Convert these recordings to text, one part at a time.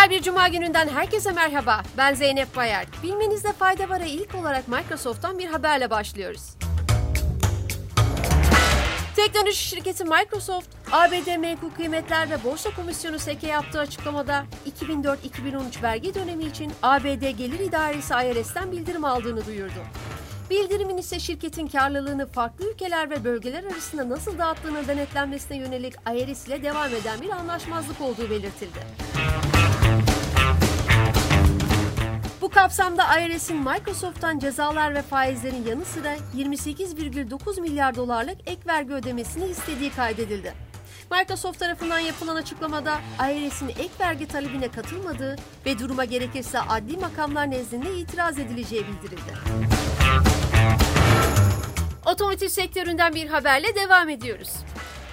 Güzel bir cuma gününden herkese merhaba. Ben Zeynep Bayar. Bilmenizde fayda var'a ilk olarak Microsoft'tan bir haberle başlıyoruz. Teknoloji şirketi Microsoft, ABD Menkul Kıymetler ve Borsa Komisyonu SEC'e yaptığı açıklamada 2004-2013 vergi dönemi için ABD Gelir İdaresi IRS'ten bildirim aldığını duyurdu. Bildirimin ise şirketin karlılığını farklı ülkeler ve bölgeler arasında nasıl dağıttığını denetlenmesine yönelik IRS ile devam eden bir anlaşmazlık olduğu belirtildi. Kapsamda IRS'in Microsoft'tan cezalar ve faizlerin yanı sıra 28,9 milyar dolarlık ek vergi ödemesini istediği kaydedildi. Microsoft tarafından yapılan açıklamada IRS'in ek vergi talebine katılmadığı ve duruma gerekirse adli makamlar nezdinde itiraz edileceği bildirildi. Otomotiv sektöründen bir haberle devam ediyoruz.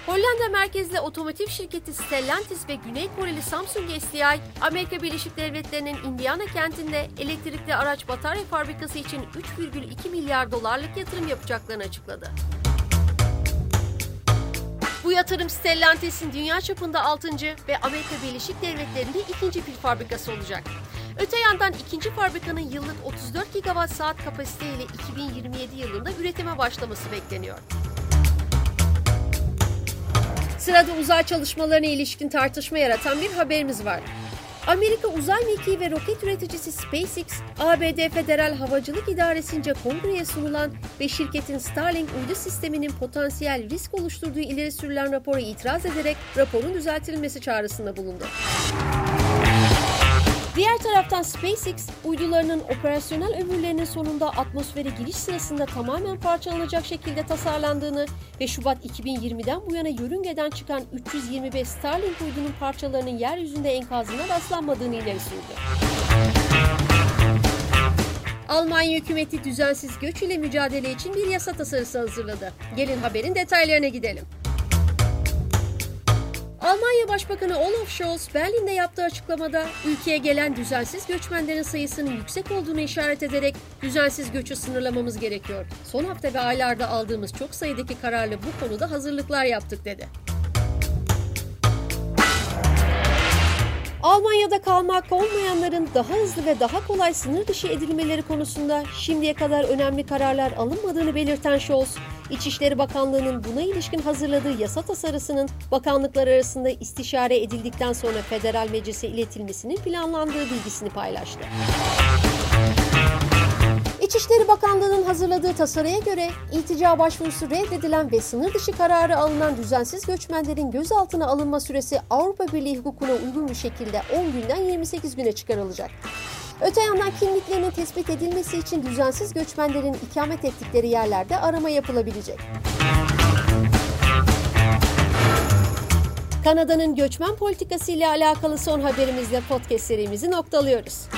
Hollanda merkezli otomotiv şirketi Stellantis ve Güney Koreli Samsung SDI, Amerika Birleşik Devletleri'nin Indiana kentinde elektrikli araç batarya fabrikası için 3,2 milyar dolarlık yatırım yapacaklarını açıkladı. Bu yatırım Stellantis'in dünya çapında 6. ve Amerika Birleşik Devletleri'nde ikinci pil fabrikası olacak. Öte yandan ikinci fabrikanın yıllık 34 gigawatt saat kapasiteyle 2027 yılında üretime başlaması bekleniyor. Sırada uzay çalışmalarına ilişkin tartışma yaratan bir haberimiz var. Amerika Uzay Mekiği ve roket üreticisi SpaceX, ABD Federal Havacılık İdaresi'nce kongreye sunulan ve şirketin Starlink uydu sisteminin potansiyel risk oluşturduğu ileri sürülen rapora itiraz ederek raporun düzeltilmesi çağrısında bulundu. Diğer taraftan SpaceX, uydularının operasyonel ömürlerinin sonunda atmosfere giriş sırasında tamamen parçalanacak şekilde tasarlandığını ve Şubat 2020'den bu yana yörüngeden çıkan 325 Starlink uydunun parçalarının yeryüzünde enkazına rastlanmadığını ileri sürdü. Almanya hükümeti düzensiz göç ile mücadele için bir yasa tasarısı hazırladı. Gelin haberin detaylarına gidelim. Almanya Başbakanı Olaf Scholz, Berlin'de yaptığı açıklamada ülkeye gelen düzensiz göçmenlerin sayısının yüksek olduğunu işaret ederek düzensiz göçü sınırlamamız gerekiyor. Son hafta ve aylarda aldığımız çok sayıdaki kararla bu konuda hazırlıklar yaptık dedi. Almanya'da kalmak olmayanların daha hızlı ve daha kolay sınır dışı edilmeleri konusunda şimdiye kadar önemli kararlar alınmadığını belirten Scholz, İçişleri Bakanlığı'nın buna ilişkin hazırladığı yasa tasarısının bakanlıklar arasında istişare edildikten sonra federal meclise iletilmesinin planlandığı bilgisini paylaştı. İçişleri Bakanlığı'nın hazırladığı tasarıya göre iltica başvurusu reddedilen ve sınır dışı kararı alınan düzensiz göçmenlerin gözaltına alınma süresi Avrupa Birliği hukukuna uygun bir şekilde 10 günden 28 güne çıkarılacak. Öte yandan kimliklerinin tespit edilmesi için düzensiz göçmenlerin ikamet ettikleri yerlerde arama yapılabilecek. Kanada'nın göçmen politikası ile alakalı son haberimizle podcast serimizi noktalıyoruz.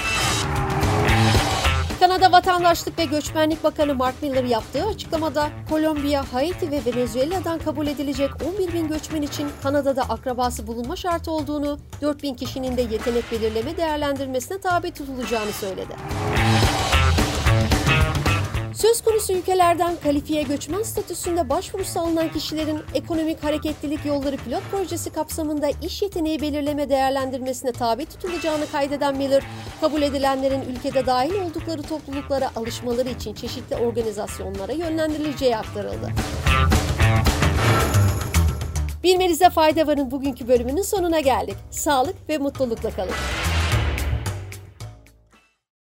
Kanada Vatandaşlık ve Göçmenlik Bakanı Mark Miller yaptığı açıklamada Kolombiya, Haiti ve Venezuela'dan kabul edilecek 11 bin göçmen için Kanada'da akrabası bulunma şartı olduğunu, 4 bin kişinin de yetenek belirleme değerlendirmesine tabi tutulacağını söyledi. Söz konusu ülkelerden kalifiye göçmen statüsünde başvurusu alınan kişilerin ekonomik hareketlilik yolları pilot projesi kapsamında iş yeteneği belirleme değerlendirmesine tabi tutulacağını kaydeden Miller, kabul edilenlerin ülkede dahil oldukları topluluklara alışmaları için çeşitli organizasyonlara yönlendirileceği aktarıldı. Bilmenize fayda varın bugünkü bölümünün sonuna geldik. Sağlık ve mutlulukla kalın.